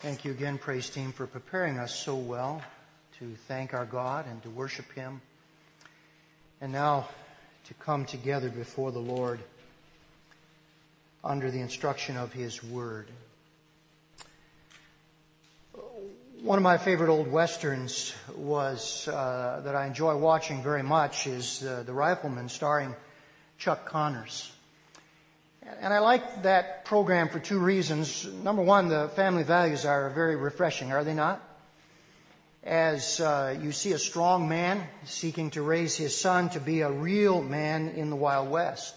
Thank you again, praise team, for preparing us so well to thank our God and to worship Him. And now to come together before the Lord under the instruction of His Word. One of my favorite old westerns was uh, that I enjoy watching very much is uh, The Rifleman, starring Chuck Connors. And I like that program for two reasons. Number one, the family values are very refreshing, are they not? As uh, you see a strong man seeking to raise his son to be a real man in the Wild West.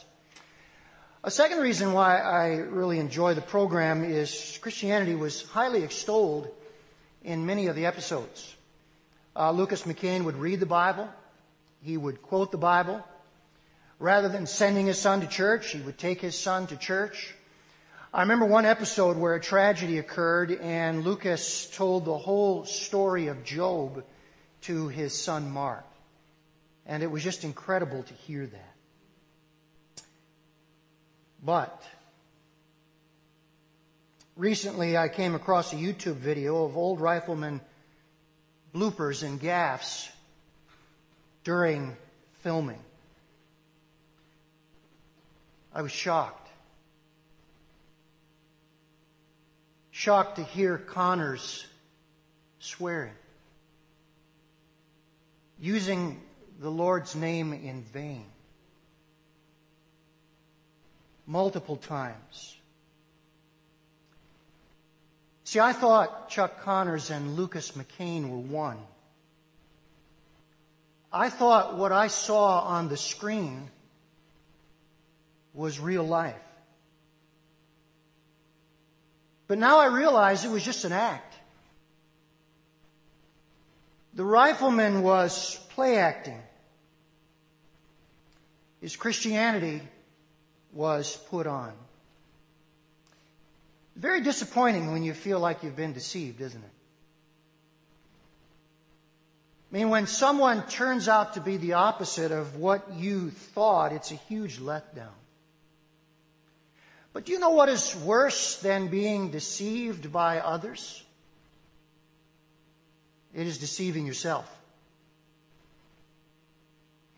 A second reason why I really enjoy the program is Christianity was highly extolled in many of the episodes. Uh, Lucas McCain would read the Bible. He would quote the Bible. Rather than sending his son to church, he would take his son to church. I remember one episode where a tragedy occurred and Lucas told the whole story of Job to his son Mark. And it was just incredible to hear that. But recently I came across a YouTube video of old rifleman bloopers and gaffs during filming. I was shocked. Shocked to hear Connors swearing, using the Lord's name in vain multiple times. See, I thought Chuck Connors and Lucas McCain were one. I thought what I saw on the screen was real life. But now I realize it was just an act. The rifleman was play acting. His Christianity was put on. Very disappointing when you feel like you've been deceived, isn't it? I mean, when someone turns out to be the opposite of what you thought, it's a huge letdown. But do you know what is worse than being deceived by others? It is deceiving yourself.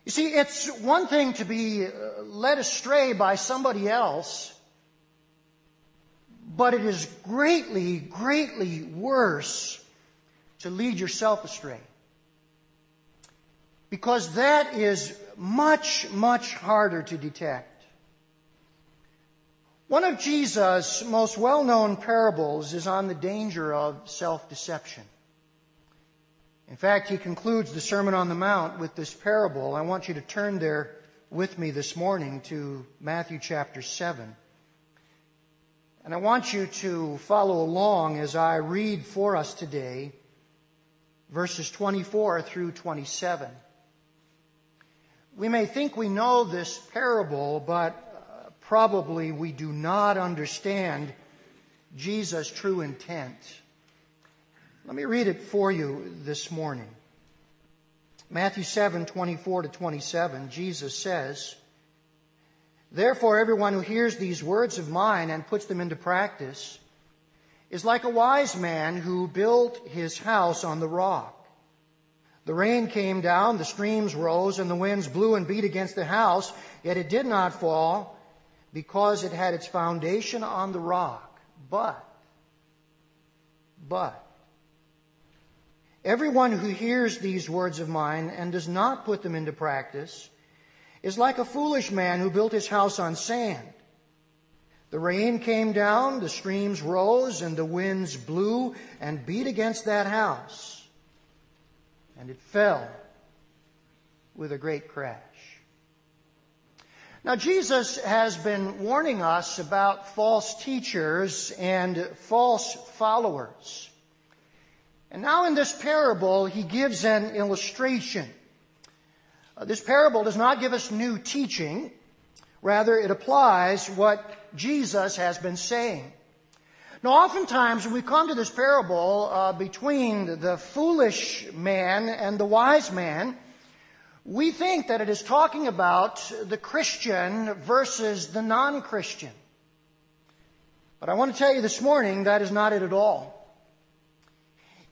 You see, it's one thing to be uh, led astray by somebody else, but it is greatly, greatly worse to lead yourself astray. Because that is much, much harder to detect. One of Jesus' most well known parables is on the danger of self deception. In fact, he concludes the Sermon on the Mount with this parable. I want you to turn there with me this morning to Matthew chapter 7. And I want you to follow along as I read for us today verses 24 through 27. We may think we know this parable, but probably we do not understand Jesus' true intent. Let me read it for you this morning. Matthew 7, 24 to 27, Jesus says, Therefore, everyone who hears these words of mine and puts them into practice is like a wise man who built his house on the rock. The rain came down, the streams rose, and the winds blew and beat against the house, yet it did not fall because it had its foundation on the rock. But, but, everyone who hears these words of mine and does not put them into practice is like a foolish man who built his house on sand. The rain came down, the streams rose, and the winds blew and beat against that house. And it fell with a great crash. Now, Jesus has been warning us about false teachers and false followers. And now in this parable, he gives an illustration. Uh, this parable does not give us new teaching. Rather, it applies what Jesus has been saying. Now, oftentimes when we come to this parable uh, between the foolish man and the wise man, we think that it is talking about the Christian versus the non Christian. But I want to tell you this morning that is not it at all.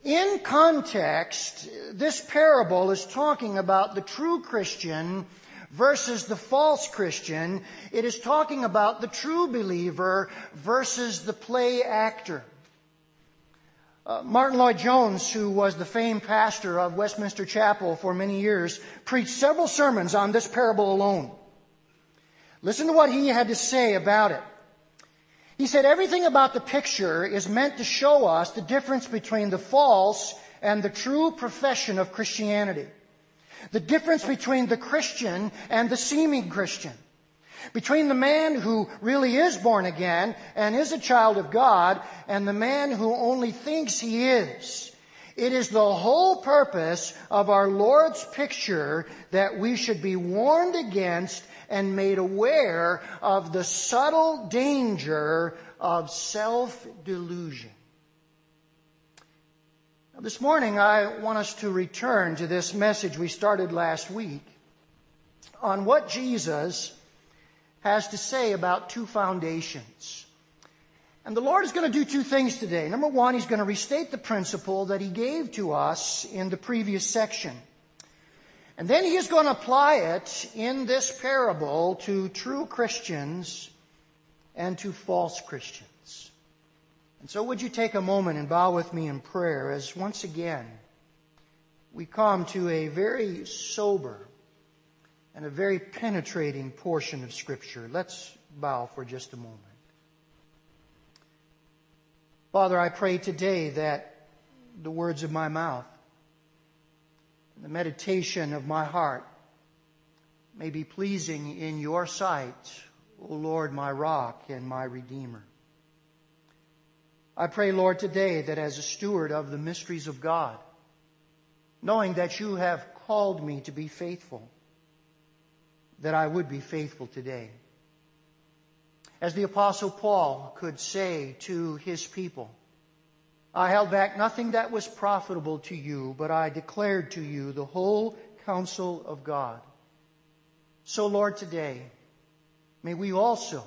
In context, this parable is talking about the true Christian versus the false Christian. It is talking about the true believer versus the play actor. Uh, Martyn Lloyd-Jones, who was the famed pastor of Westminster Chapel for many years, preached several sermons on this parable alone. Listen to what he had to say about it. He said everything about the picture is meant to show us the difference between the false and the true profession of Christianity. The difference between the Christian and the seeming Christian. Between the man who really is born again and is a child of God and the man who only thinks he is. It is the whole purpose of our Lord's picture that we should be warned against and made aware of the subtle danger of self delusion. This morning, I want us to return to this message we started last week on what Jesus has to say about two foundations. And the Lord is going to do two things today. Number one, He's going to restate the principle that He gave to us in the previous section. And then he is going to apply it in this parable to true Christians and to false Christians. And so, would you take a moment and bow with me in prayer as once again we come to a very sober and a very penetrating portion of Scripture? Let's bow for just a moment. Father, I pray today that the words of my mouth the meditation of my heart may be pleasing in your sight, O Lord, my rock and my redeemer. I pray, Lord, today that as a steward of the mysteries of God, knowing that you have called me to be faithful, that I would be faithful today. As the apostle Paul could say to his people, I held back nothing that was profitable to you, but I declared to you the whole counsel of God. So, Lord, today, may we also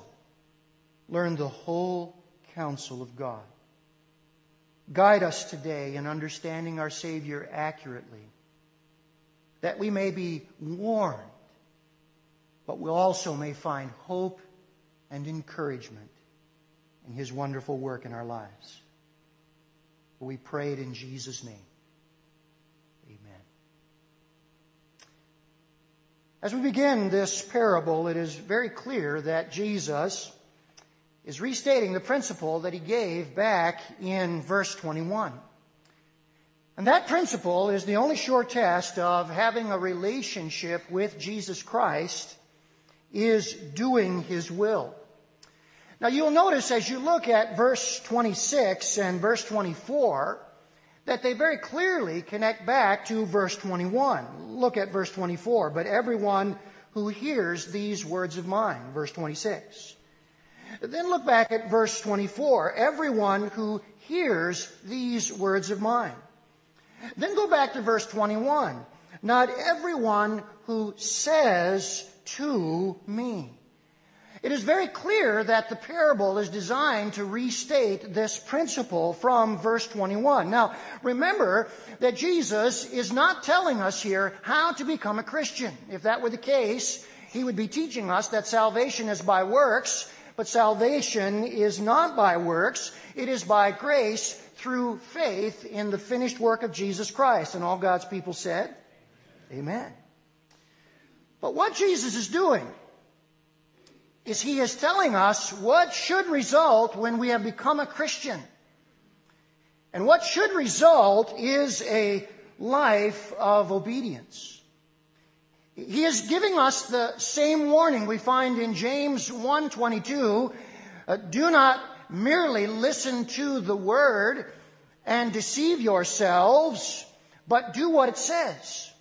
learn the whole counsel of God. Guide us today in understanding our Savior accurately, that we may be warned, but we also may find hope and encouragement in His wonderful work in our lives. We pray it in Jesus' name. Amen. As we begin this parable, it is very clear that Jesus is restating the principle that he gave back in verse 21. And that principle is the only sure test of having a relationship with Jesus Christ is doing his will. Now you'll notice as you look at verse 26 and verse 24 that they very clearly connect back to verse 21. Look at verse 24. But everyone who hears these words of mine, verse 26. Then look back at verse 24. Everyone who hears these words of mine. Then go back to verse 21. Not everyone who says to me. It is very clear that the parable is designed to restate this principle from verse 21. Now, remember that Jesus is not telling us here how to become a Christian. If that were the case, he would be teaching us that salvation is by works, but salvation is not by works. It is by grace through faith in the finished work of Jesus Christ. And all God's people said, Amen. But what Jesus is doing is he is telling us what should result when we have become a Christian. And what should result is a life of obedience. He is giving us the same warning we find in James 1:22, uh, do not merely listen to the word and deceive yourselves, but do what it says.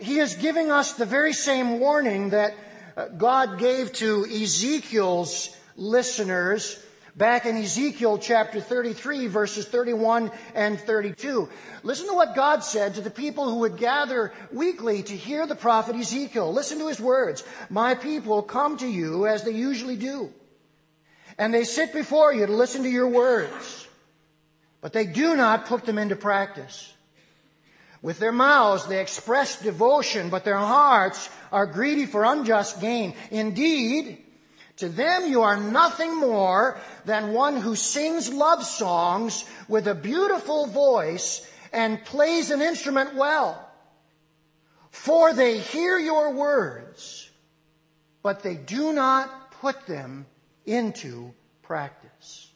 He is giving us the very same warning that uh, God gave to Ezekiel's listeners back in Ezekiel chapter 33 verses 31 and 32. Listen to what God said to the people who would gather weekly to hear the prophet Ezekiel. Listen to his words. My people come to you as they usually do. And they sit before you to listen to your words. but they do not put them into practice. With their mouths they express devotion, but their hearts are greedy for unjust gain. Indeed, to them you are nothing more than one who sings love songs with a beautiful voice and plays an instrument well. For they hear your words, but they do not put them into practice.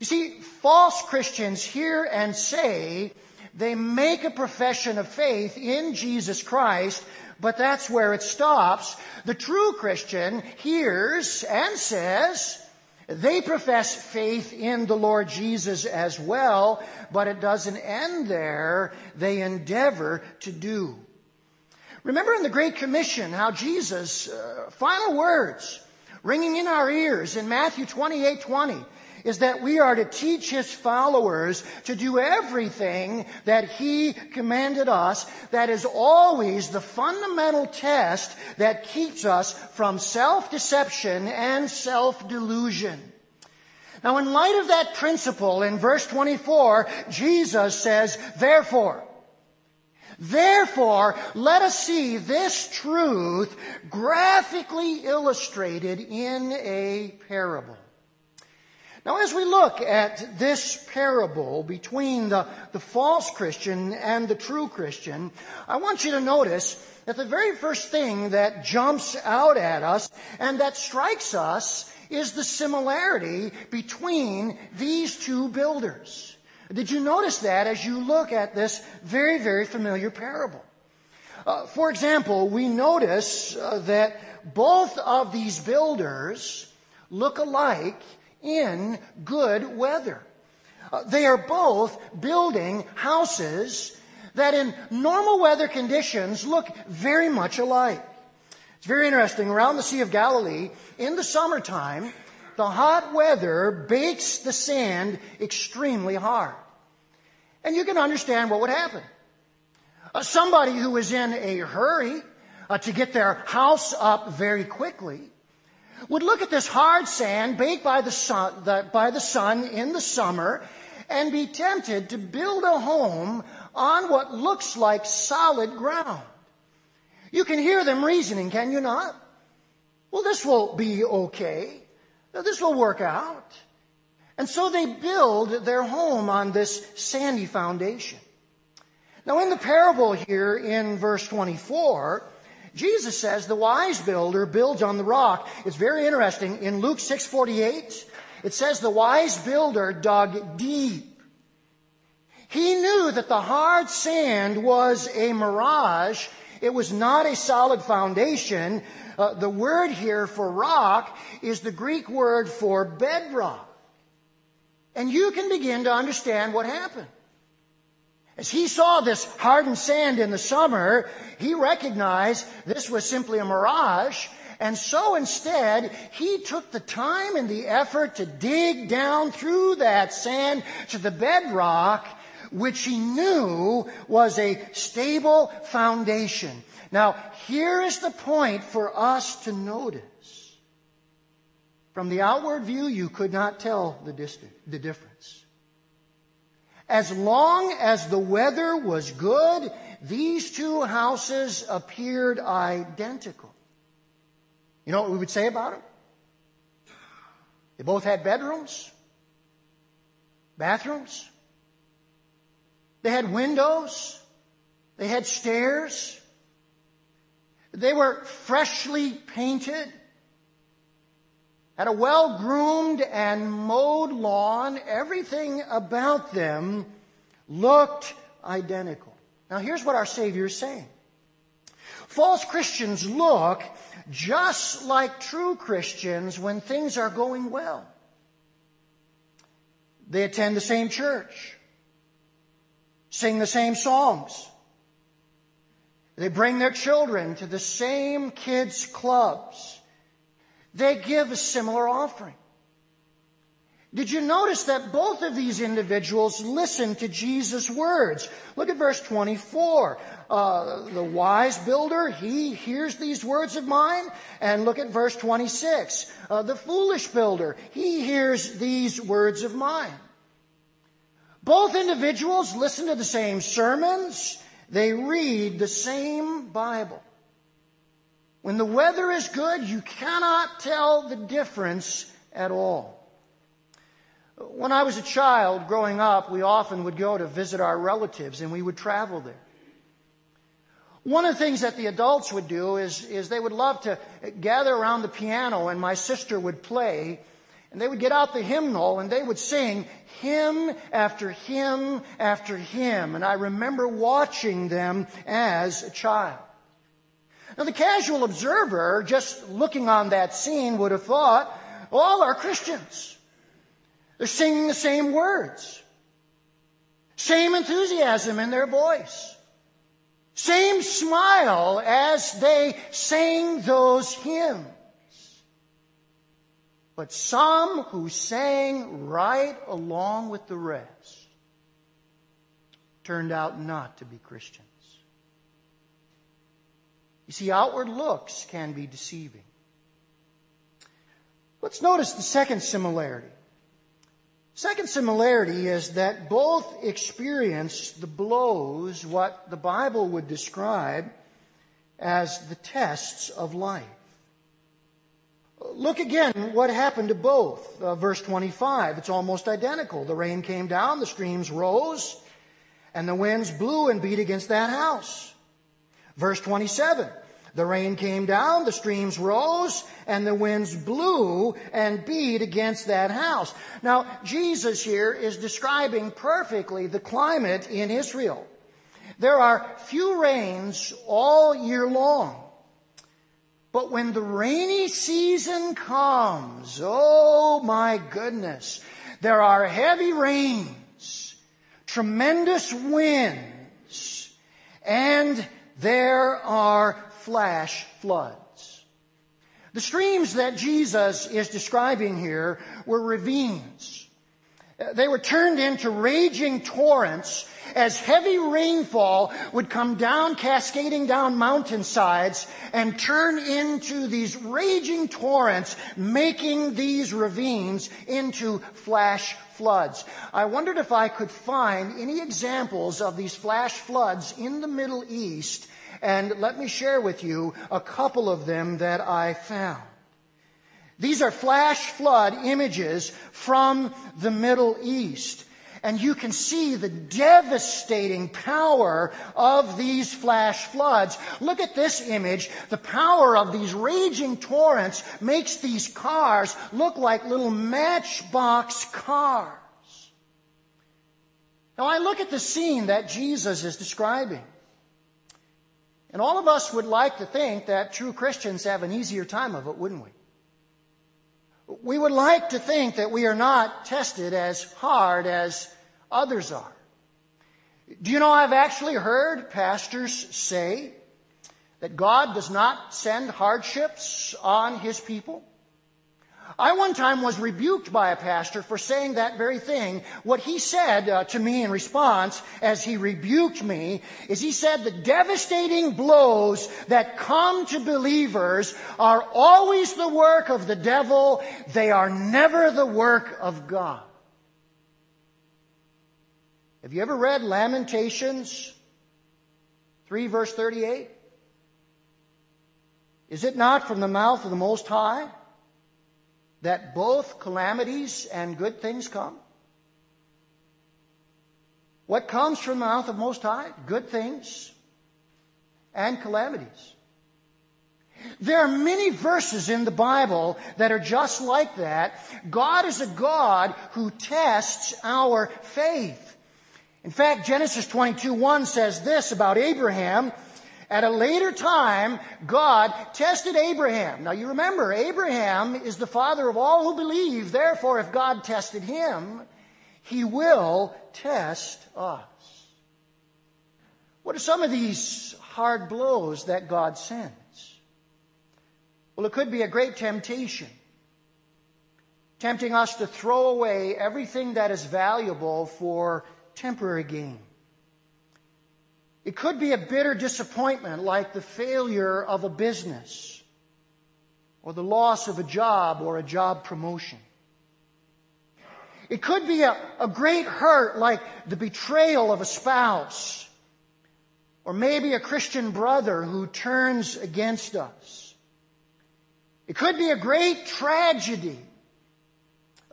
You see, false Christians hear and say they make a profession of faith in Jesus Christ, but that's where it stops. The true Christian hears and says, they profess faith in the Lord Jesus as well, but it doesn't end there. They endeavor to do. Remember in the Great Commission how Jesus, uh, final words, ringing in our ears in Matthew 28 20, is that we are to teach his followers to do everything that he commanded us. That is always the fundamental test that keeps us from self-deception and self-delusion. Now, in light of that principle, in verse 24, Jesus says, therefore, Therefore, let us see this truth graphically illustrated in a parable. Now, as we look at this parable between the, the false Christian and the true Christian, I want you to notice that the very first thing that jumps out at us and that strikes us is the similarity between these two builders. Did you notice that as you look at this very, very familiar parable? Uh, for example, we notice uh, that both of these builders look alike in good weather. Uh, they are both building houses that in normal weather conditions look very much alike. It's very interesting. Around the Sea of Galilee, in the summertime, the hot weather bakes the sand extremely hard. And you can understand what would happen. Uh, somebody who is in a hurry uh, to get their house up very quickly would look at this hard sand baked by the sun, the, by the sun in the summer and be tempted to build a home on what looks like solid ground. You can hear them reasoning, can you not? Well, this will be okay. This will work out. And so they build their home on this sandy foundation. Now in the parable here in verse 24, Jesus says the wise builder builds on the rock. It's very interesting. In Luke 6:48, it says the wise builder dug deep. He knew that the hard sand was a mirage. It was not a solid foundation. Uh, the word here for rock is the Greek word for bedrock. And you can begin to understand what happened. As he saw this hardened sand in the summer, he recognized this was simply a mirage. And so instead, he took the time and the effort to dig down through that sand to the bedrock, which he knew was a stable foundation. Now, here is the point for us to notice. From the outward view, you could not tell the, distance, the difference. As long as the weather was good, these two houses appeared identical. You know what we would say about them? They both had bedrooms, bathrooms, they had windows, they had stairs, they were freshly painted, had a well groomed and mowed lawn. Everything about them looked identical. Now, here's what our Savior is saying false Christians look just like true Christians when things are going well. They attend the same church, sing the same songs. They bring their children to the same kids' clubs. They give a similar offering. Did you notice that both of these individuals listened to Jesus' words? Look at verse 24. Uh, the wise builder, he hears these words of mine. And look at verse 26. Uh, the foolish builder, he hears these words of mine. Both individuals listen to the same sermons. They read the same Bible. When the weather is good, you cannot tell the difference at all. When I was a child growing up, we often would go to visit our relatives and we would travel there. One of the things that the adults would do is, is they would love to gather around the piano and my sister would play and they would get out the hymnal and they would sing hymn after hymn after hymn. And I remember watching them as a child. Now the casual observer, just looking on that scene, would have thought, all are Christians. They're singing the same words. Same enthusiasm in their voice. Same smile as they sang those hymns. But some who sang right along with the rest turned out not to be Christians. You see, outward looks can be deceiving. Let's notice the second similarity. Second similarity is that both experience the blows, what the Bible would describe as the tests of life. Look again what happened to both. Uh, verse 25, it's almost identical. The rain came down, the streams rose, and the winds blew and beat against that house. Verse 27, the rain came down, the streams rose, and the winds blew and beat against that house. Now, Jesus here is describing perfectly the climate in Israel. There are few rains all year long. But when the rainy season comes, oh my goodness, there are heavy rains, tremendous winds, and there are flash floods. The streams that Jesus is describing here were ravines. They were turned into raging torrents as heavy rainfall would come down, cascading down mountainsides and turn into these raging torrents, making these ravines into flash floods. I wondered if I could find any examples of these flash floods in the Middle East and let me share with you a couple of them that I found. These are flash flood images from the Middle East. And you can see the devastating power of these flash floods. Look at this image. The power of these raging torrents makes these cars look like little matchbox cars. Now I look at the scene that Jesus is describing. And all of us would like to think that true Christians have an easier time of it, wouldn't we? We would like to think that we are not tested as hard as others are. Do you know I've actually heard pastors say that God does not send hardships on his people? I one time was rebuked by a pastor for saying that very thing. What he said uh, to me in response as he rebuked me is he said the devastating blows that come to believers are always the work of the devil. They are never the work of God. Have you ever read Lamentations 3 verse 38? Is it not from the mouth of the Most High that both calamities and good things come? What comes from the mouth of Most High? Good things and calamities. There are many verses in the Bible that are just like that. God is a God who tests our faith. In fact, Genesis 22 1 says this about Abraham. At a later time, God tested Abraham. Now you remember, Abraham is the father of all who believe. Therefore, if God tested him, he will test us. What are some of these hard blows that God sends? Well, it could be a great temptation. Tempting us to throw away everything that is valuable for temporary gain. It could be a bitter disappointment like the failure of a business or the loss of a job or a job promotion. It could be a, a great hurt like the betrayal of a spouse. Or maybe a Christian brother who turns against us. It could be a great tragedy,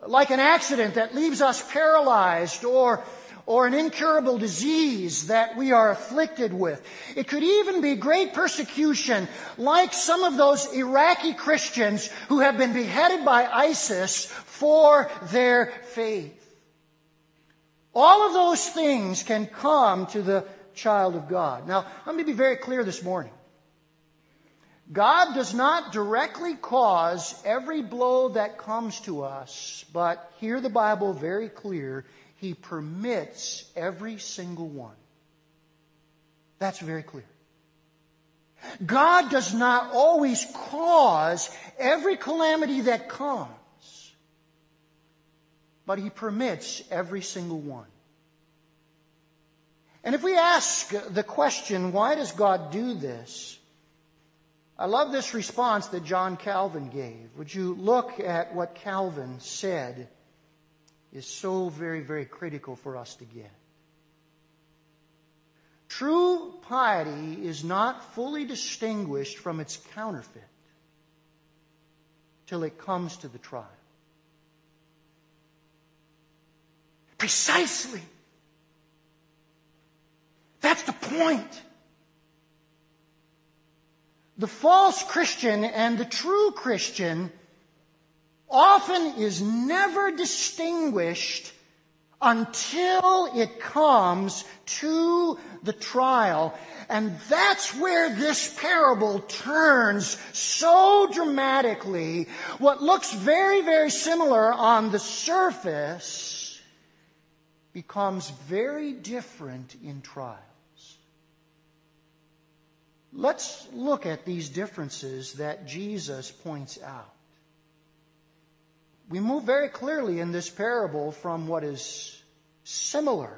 like an accident that leaves us paralyzed or or an incurable disease that we are afflicted with. It could even be great persecution, like some of those Iraqi Christians who have been beheaded by ISIS for their faith. All of those things can come to the child of God. Now, let me be very clear this morning. God does not directly cause every blow that comes to us, but hear the Bible very clear. He permits every single one. That's very clear. God does not always cause every calamity that comes, but He permits every single one. And if we ask the question, why does God do this? I love this response that John Calvin gave. Would you look at what Calvin said is so very, very critical for us to get. True piety is not fully distinguished from its counterfeit till it comes to the trial. Precisely. That's the point. The false Christian and the true Christian often is never distinguished until it comes to the trial. And that's where this parable turns so dramatically. What looks very, very similar on the surface becomes very different in trials. Let's look at these differences that Jesus points out we move very clearly in this parable from what is similar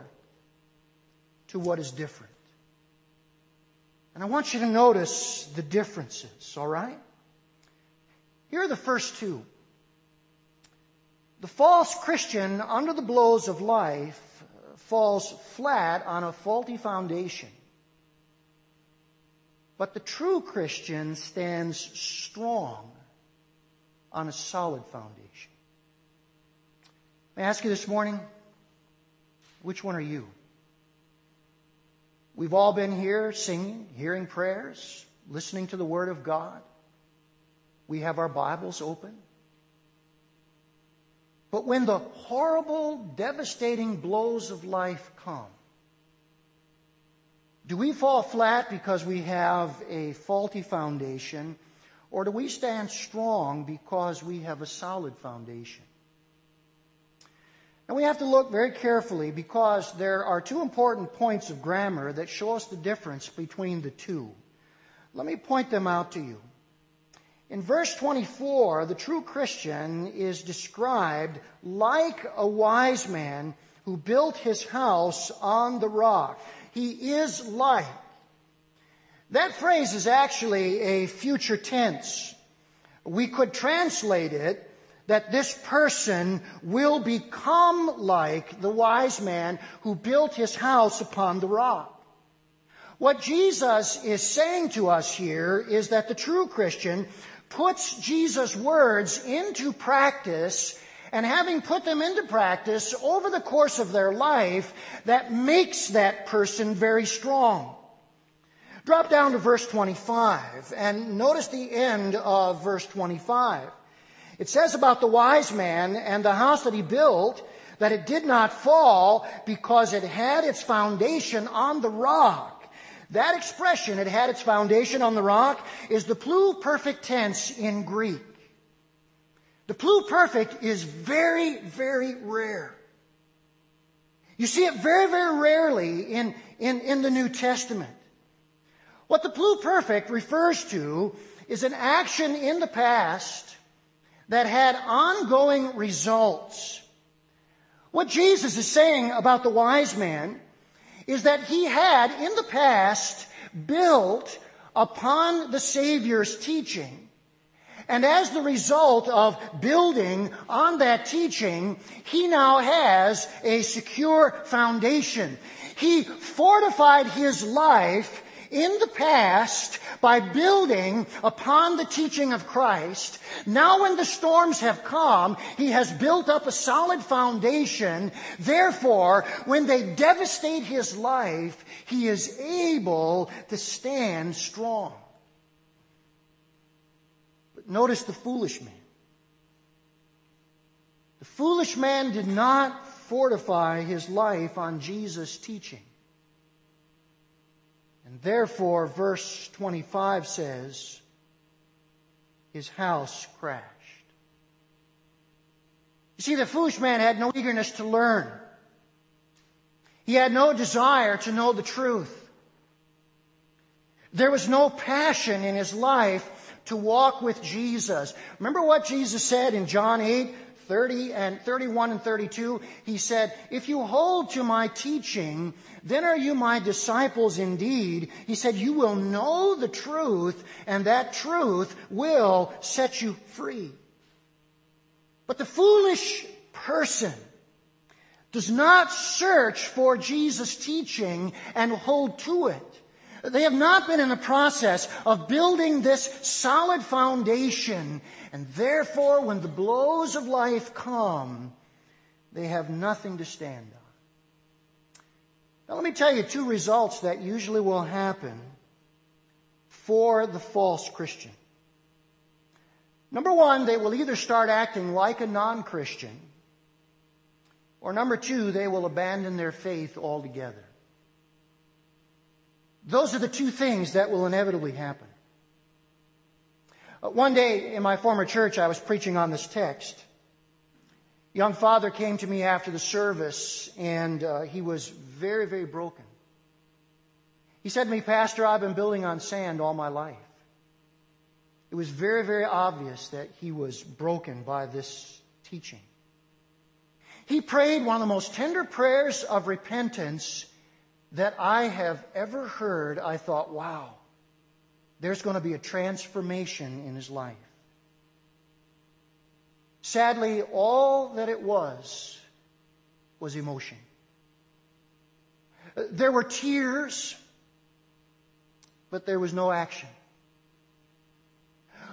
to what is different. And I want you to notice the differences, all right? Here are the first two. The false Christian, under the blows of life, falls flat on a faulty foundation. But the true Christian stands strong on a solid foundation. I ask you this morning, which one are you? We've all been here singing, hearing prayers, listening to the Word of God. We have our Bibles open. But when the horrible, devastating blows of life come, do we fall flat because we have a faulty foundation, or do we stand strong because we have a solid foundation? And we have to look very carefully because there are two important points of grammar that show us the difference between the two. Let me point them out to you. In verse 24, the true Christian is described like a wise man who built his house on the rock. He is like. That phrase is actually a future tense. We could translate it that this person will become like the wise man who built his house upon the rock. What Jesus is saying to us here is that the true Christian puts Jesus' words into practice and having put them into practice over the course of their life, that makes that person very strong. Drop down to verse 25 and notice the end of verse 25. It says about the wise man and the house that he built that it did not fall because it had its foundation on the rock. That expression, it had its foundation on the rock, is the pluperfect tense in Greek. The pluperfect is very, very rare. You see it very, very rarely in, in, in the New Testament. What the pluperfect refers to is an action in the past that had ongoing results. What Jesus is saying about the wise man is that he had in the past built upon the Savior's teaching. And as the result of building on that teaching, he now has a secure foundation. He fortified his life in the past by building upon the teaching of Christ. Now when the storms have come, he has built up a solid foundation. Therefore, when they devastate his life, he is able to stand strong. But notice the foolish man. The foolish man did not fortify his life on Jesus' teaching. And therefore, verse 25 says, his house crashed. You see, the foolish man had no eagerness to learn. He had no desire to know the truth. There was no passion in his life to walk with Jesus. Remember what Jesus said in John 8, 30 and 31 and 32, he said, If you hold to my teaching, then are you my disciples indeed. He said, You will know the truth, and that truth will set you free. But the foolish person does not search for Jesus' teaching and hold to it. They have not been in the process of building this solid foundation, and therefore, when the blows of life come, they have nothing to stand on. Now, let me tell you two results that usually will happen for the false Christian. Number one, they will either start acting like a non Christian, or number two, they will abandon their faith altogether. Those are the two things that will inevitably happen. Uh, one day in my former church, I was preaching on this text. Young father came to me after the service, and uh, he was very, very broken. He said to me, Pastor, I've been building on sand all my life. It was very, very obvious that he was broken by this teaching. He prayed one of the most tender prayers of repentance that I have ever heard, I thought, wow, there's going to be a transformation in his life. Sadly, all that it was was emotion. There were tears, but there was no action.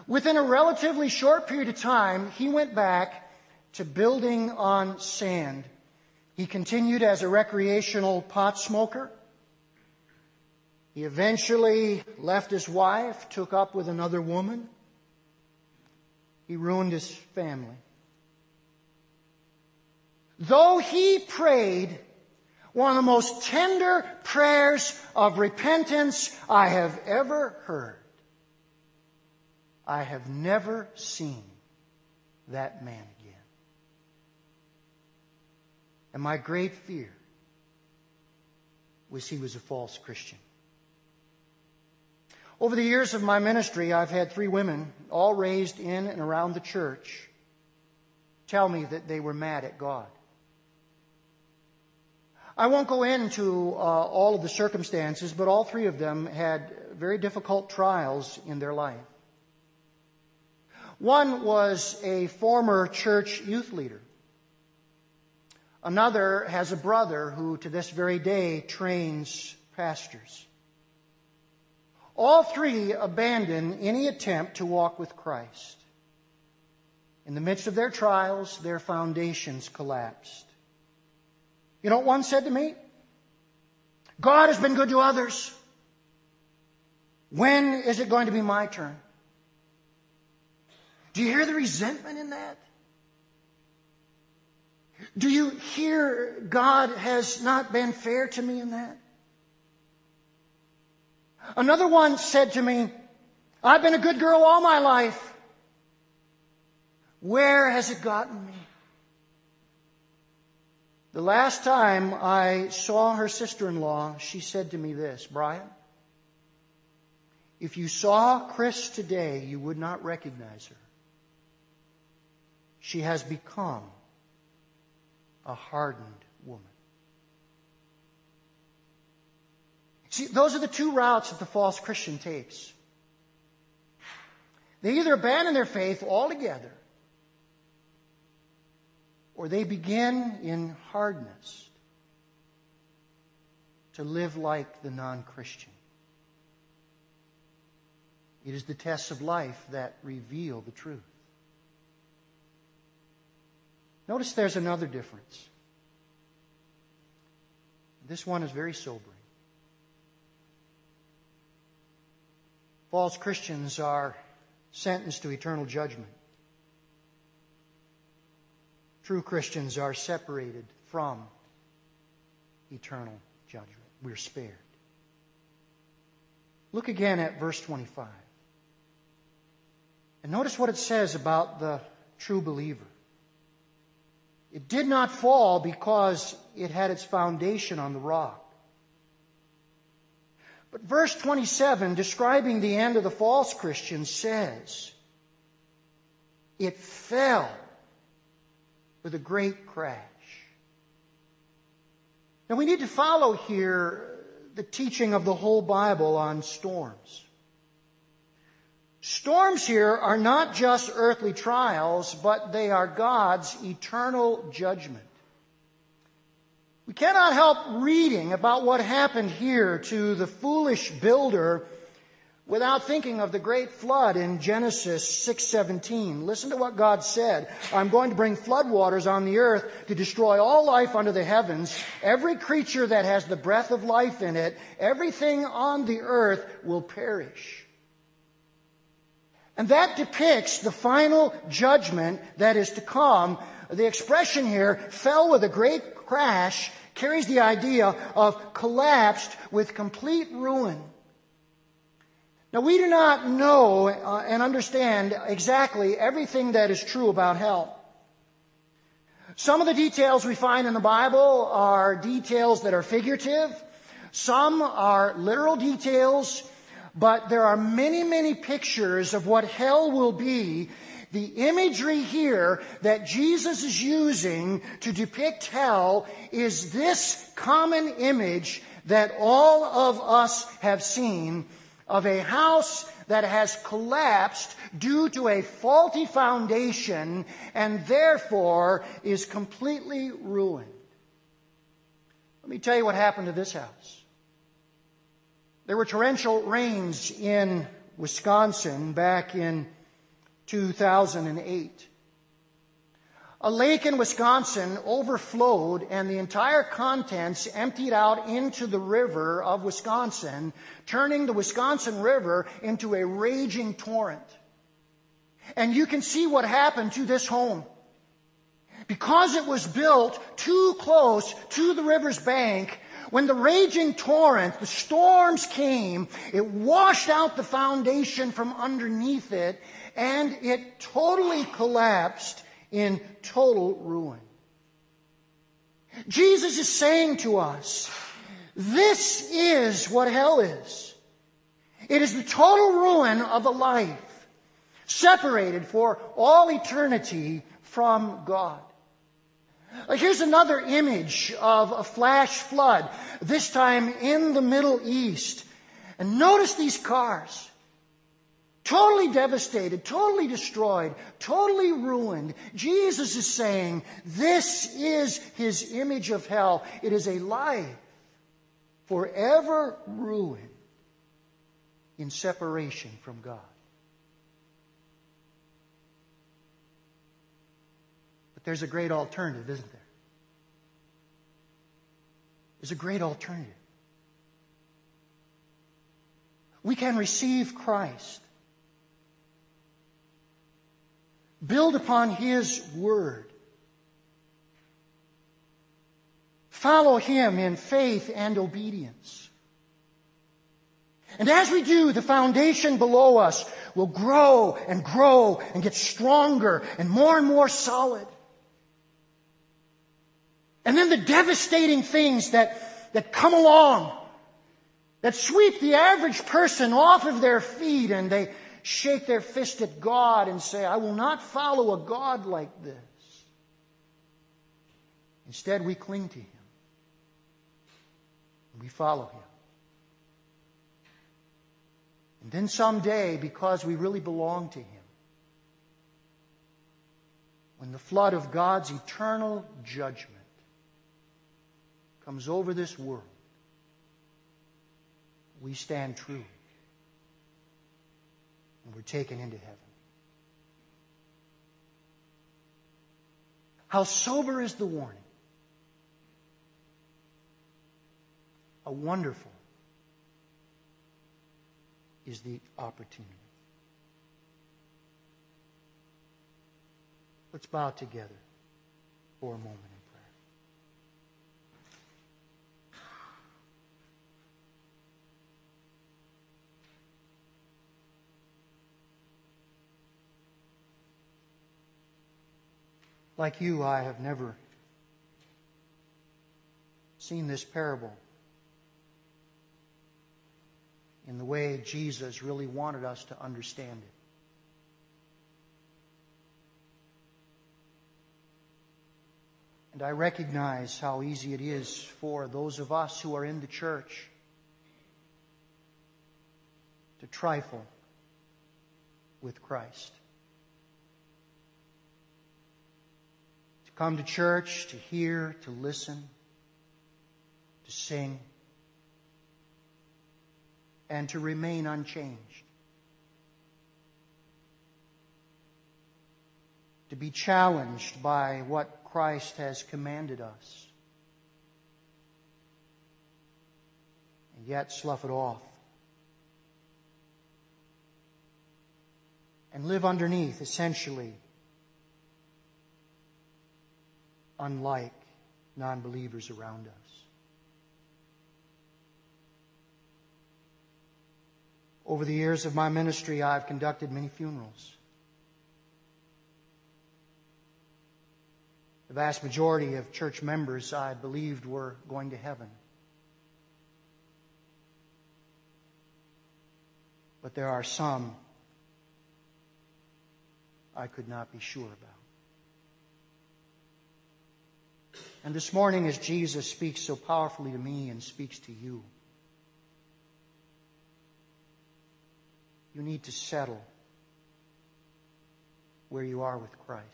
Within a relatively short period of time, he went back to building on sand he continued as a recreational pot smoker. He eventually left his wife, took up with another woman. He ruined his family. Though he prayed one of the most tender prayers of repentance I have ever heard, I have never seen that man and my great fear was he was a false Christian. Over the years of my ministry, I've had three women, all raised in and around the church, tell me that they were mad at God. I won't go into uh, all of the circumstances, but all three of them had very difficult trials in their life. One was a former church youth leader. Another has a brother who, to this very day, trains pastors. All three abandon any attempt to walk with Christ. In the midst of their trials, their foundations collapsed. You know what one said to me? God has been good to others. When is it going to be my turn? Do you hear the resentment in that? Do you hear God has not been fair to me in that? Another one said to me, I've been a good girl all my life. Where has it gotten me? The last time I saw her sister in law, she said to me this Brian, if you saw Chris today, you would not recognize her. She has become a hardened woman. See, those are the two routes that the false Christian takes. They either abandon their faith altogether or they begin in hardness to live like the non Christian. It is the tests of life that reveal the truth. Notice there's another difference. This one is very sobering. False Christians are sentenced to eternal judgment. True Christians are separated from eternal judgment. We're spared. Look again at verse 25. And notice what it says about the true believer. It did not fall because it had its foundation on the rock. But verse 27, describing the end of the false Christian, says, It fell with a great crash. Now we need to follow here the teaching of the whole Bible on storms. Storms here are not just earthly trials, but they are God's eternal judgment. We cannot help reading about what happened here to the foolish builder without thinking of the great flood in Genesis 6:17. Listen to what God said. I'm going to bring floodwaters on the earth to destroy all life under the heavens. Every creature that has the breath of life in it, everything on the earth will perish. And that depicts the final judgment that is to come. The expression here, fell with a great crash, carries the idea of collapsed with complete ruin. Now, we do not know uh, and understand exactly everything that is true about hell. Some of the details we find in the Bible are details that are figurative. Some are literal details but there are many, many pictures of what hell will be. The imagery here that Jesus is using to depict hell is this common image that all of us have seen of a house that has collapsed due to a faulty foundation and therefore is completely ruined. Let me tell you what happened to this house. There were torrential rains in Wisconsin back in 2008. A lake in Wisconsin overflowed and the entire contents emptied out into the river of Wisconsin, turning the Wisconsin River into a raging torrent. And you can see what happened to this home. Because it was built too close to the river's bank, when the raging torrent, the storms came, it washed out the foundation from underneath it and it totally collapsed in total ruin. Jesus is saying to us, this is what hell is. It is the total ruin of a life, separated for all eternity from God. Here's another image of a flash flood, this time in the Middle East. And notice these cars. Totally devastated, totally destroyed, totally ruined. Jesus is saying this is his image of hell. It is a life forever ruined in separation from God. There's a great alternative, isn't there? There's a great alternative. We can receive Christ, build upon His Word, follow Him in faith and obedience. And as we do, the foundation below us will grow and grow and get stronger and more and more solid. And then the devastating things that, that come along that sweep the average person off of their feet and they shake their fist at God and say, I will not follow a God like this. Instead, we cling to Him. We follow Him. And then someday, because we really belong to Him, when the flood of God's eternal judgment comes over this world, we stand true and we're taken into heaven. How sober is the warning? How wonderful is the opportunity. Let's bow together for a moment. Like you, I have never seen this parable in the way Jesus really wanted us to understand it. And I recognize how easy it is for those of us who are in the church to trifle with Christ. Come to church to hear, to listen, to sing, and to remain unchanged. To be challenged by what Christ has commanded us. And yet slough it off. And live underneath, essentially, unlike non believers around us. Over the years of my ministry, I've conducted many funerals. The vast majority of church members I believed were going to heaven. But there are some I could not be sure about. And this morning, as Jesus speaks so powerfully to me and speaks to you, you need to settle where you are with Christ.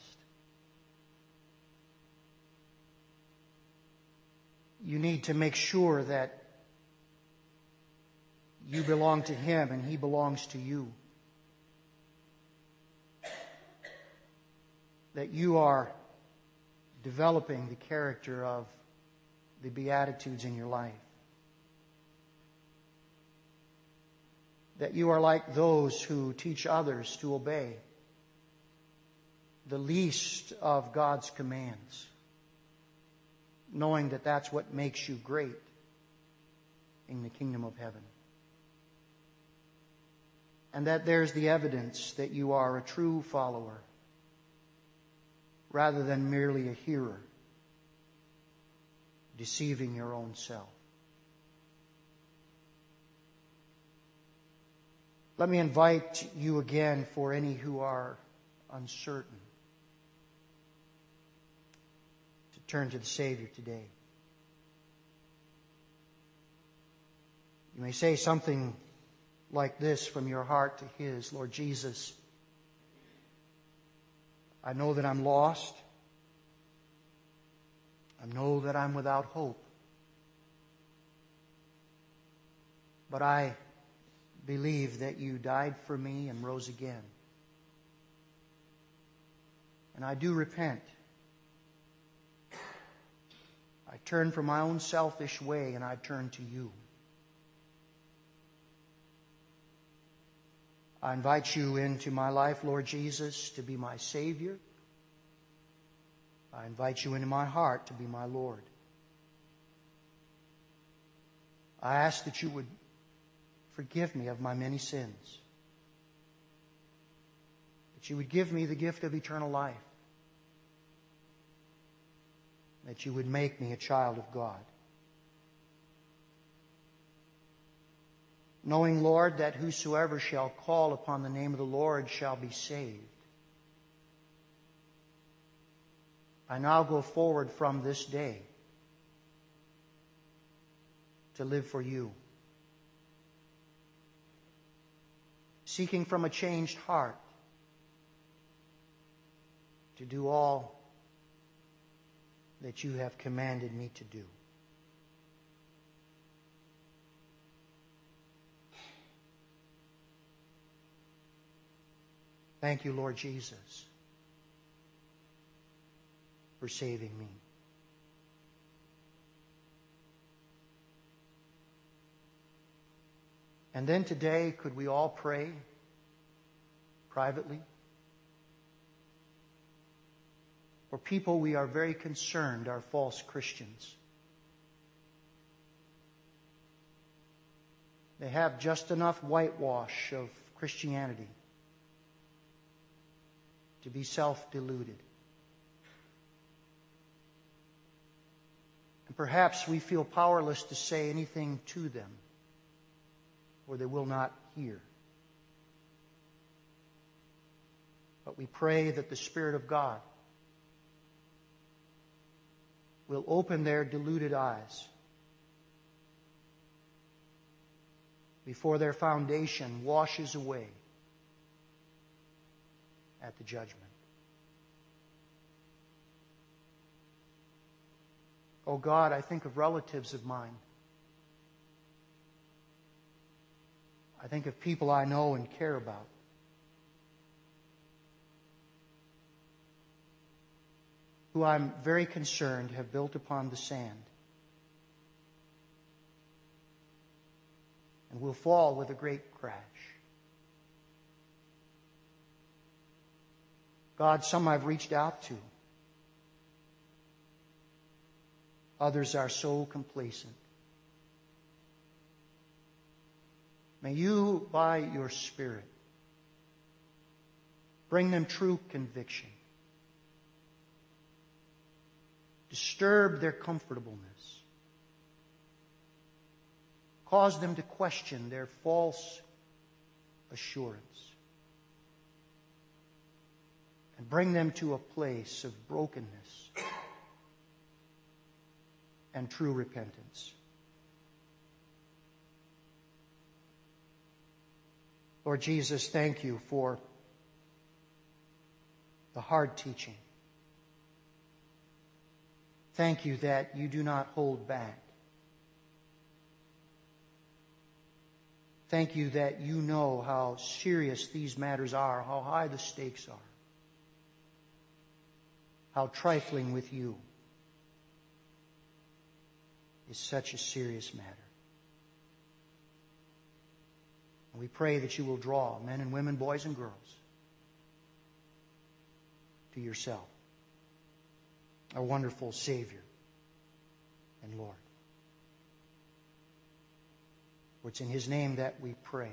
You need to make sure that you belong to Him and He belongs to you. That you are developing the character of the Beatitudes in your life. That you are like those who teach others to obey the least of God's commands, knowing that that's what makes you great in the kingdom of heaven. And that there's the evidence that you are a true follower rather than merely a hearer, deceiving your own self. Let me invite you again for any who are uncertain to turn to the Savior today. You may say something like this from your heart to His Lord Jesus. I know that I'm lost. I know that I'm without hope. But I believe that you died for me and rose again. And I do repent. I turn from my own selfish way and I turn to you. I invite you into my life, Lord Jesus, to be my Savior. I invite you into my heart to be my Lord. I ask that you would forgive me of my many sins. That you would give me the gift of eternal life. That you would make me a child of God. Knowing, Lord, that whosoever shall call upon the name of the Lord shall be saved. I now go forward from this day to live for you, seeking from a changed heart to do all that you have commanded me to do. Thank you, Lord Jesus, for saving me. And then today, could we all pray privately? For people we are very concerned are false Christians. They have just enough whitewash of Christianity to be self deluded. And perhaps we feel powerless to say anything to them, or they will not hear. But we pray that the Spirit of God will open their deluded eyes before their foundation washes away at the judgment. Oh God, I think of relatives of mine. I think of people I know and care about. Who I'm very concerned have built upon the sand and will fall with a great crash. God, some I've reached out to. Others are so complacent. May you, by your Spirit, bring them true conviction. Disturb their comfortableness. Cause them to question their false assurance. And bring them to a place of brokenness and true repentance. Lord Jesus, thank you for the hard teaching. Thank you that you do not hold back. Thank you that you know how serious these matters are, how high the stakes are how trifling with you is such a serious matter. And we pray that you will draw men and women, boys and girls, to yourself, our wonderful Savior and Lord. For it's in His name that we pray.